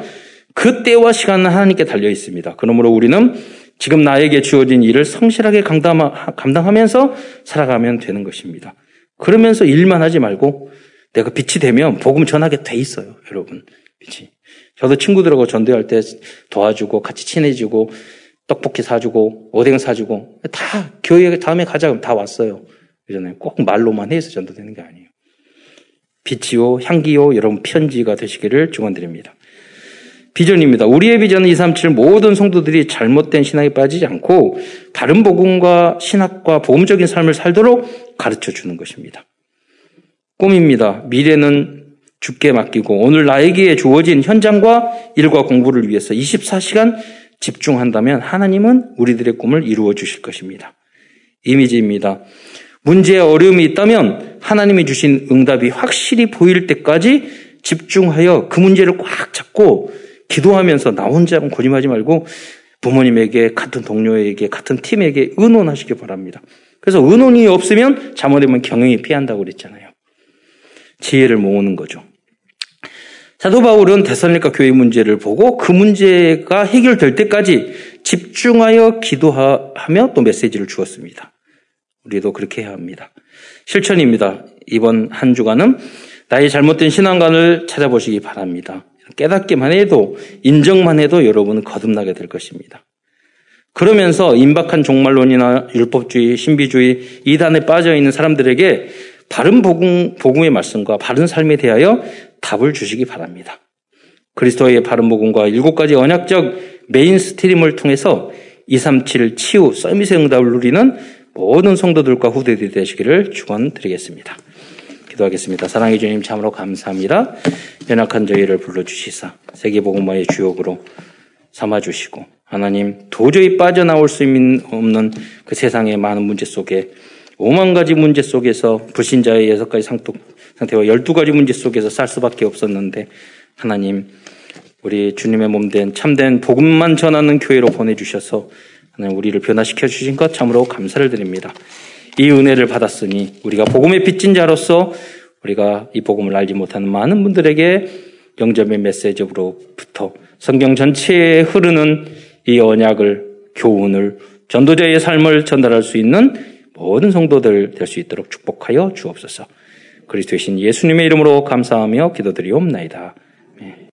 그 때와 시간은 하나님께 달려 있습니다. 그러므로 우리는 지금 나에게 주어진 일을 성실하게 감당하면서 살아가면 되는 것입니다. 그러면서 일만 하지 말고 내가 빛이 되면 복음 전하게 돼 있어요, 여러분. 빛이. 저도 친구들하고 전도할 때 도와주고 같이 친해지고 떡볶이 사주고 오뎅 사주고 다 교회 다음에 가자 그러면 다 왔어요. 그잖아요. 꼭 말로만 해서 전도되는 게 아니에요. 빛이요, 향기요, 여러분 편지가 되시기를 축원드립니다. 비전입니다. 우리의 비전은 237 모든 성도들이 잘못된 신앙에 빠지지 않고 다른 복음과 신학과 복음적인 삶을 살도록 가르쳐 주는 것입니다. 꿈입니다. 미래는 죽게 맡기고 오늘 나에게 주어진 현장과 일과 공부를 위해서 24시간 집중한다면 하나님은 우리들의 꿈을 이루어 주실 것입니다. 이미지입니다. 문제에 어려움이 있다면 하나님이 주신 응답이 확실히 보일 때까지 집중하여 그 문제를 꽉 잡고 기도하면서 나 혼자 고집하지 말고 부모님에게 같은 동료에게 같은 팀에게 의논하시기 바랍니다. 그래서 의논이 없으면 잘못되면 경영이 피한다고 그랬잖아요. 지혜를 모으는 거죠. 사도 바울은 대선리카 교회 문제를 보고 그 문제가 해결될 때까지 집중하여 기도하며 또 메시지를 주었습니다. 우리도 그렇게 해야 합니다. 실천입니다. 이번 한 주간은 나의 잘못된 신앙관을 찾아보시기 바랍니다. 깨닫기만 해도 인정만 해도 여러분은 거듭나게 될 것입니다. 그러면서 임박한 종말론이나 율법주의, 신비주의, 이단에 빠져 있는 사람들에게 바른 복음, 복음의 말씀과 바른 삶에 대하여 답을 주시기 바랍니다. 그리스도의 바른 복음과 일곱 가지 언약적 mainstream을 통해서 237 치유 summit의 응답을 누리는 모든 성도들과 후대들이 되시기를 축원드리겠습니다. 기도하겠습니다. 사랑의 주님 참으로 감사합니다. 연약한 저희를 불러주시사 세계복음화의 주역으로 삼아주시고 하나님 도저히 빠져나올 수 없는 그 세상의 많은 문제 속에 5만 가지 문제 속에서 불신자의 여섯 가지 상태와 12가지 문제 속에서 살 수밖에 없었는데 하나님 우리 주님의 몸된 참된 복음만 전하는 교회로 보내주셔서 하나님 우리를 변화시켜 주신 것 참으로 감사를 드립니다. 이 은혜를 받았으니 우리가 복음의 빚진 자로서 우리가 이 복음을 알지 못하는 많은 분들에게 영접의 메시지로부터 성경 전체에 흐르는 이 언약을 교훈을 전도자의 삶을 전달할 수 있는 모든 성도들 될 수 있도록 축복하여 주옵소서. 그리스도의 신 예수님의 이름으로 감사하며 기도드리옵나이다.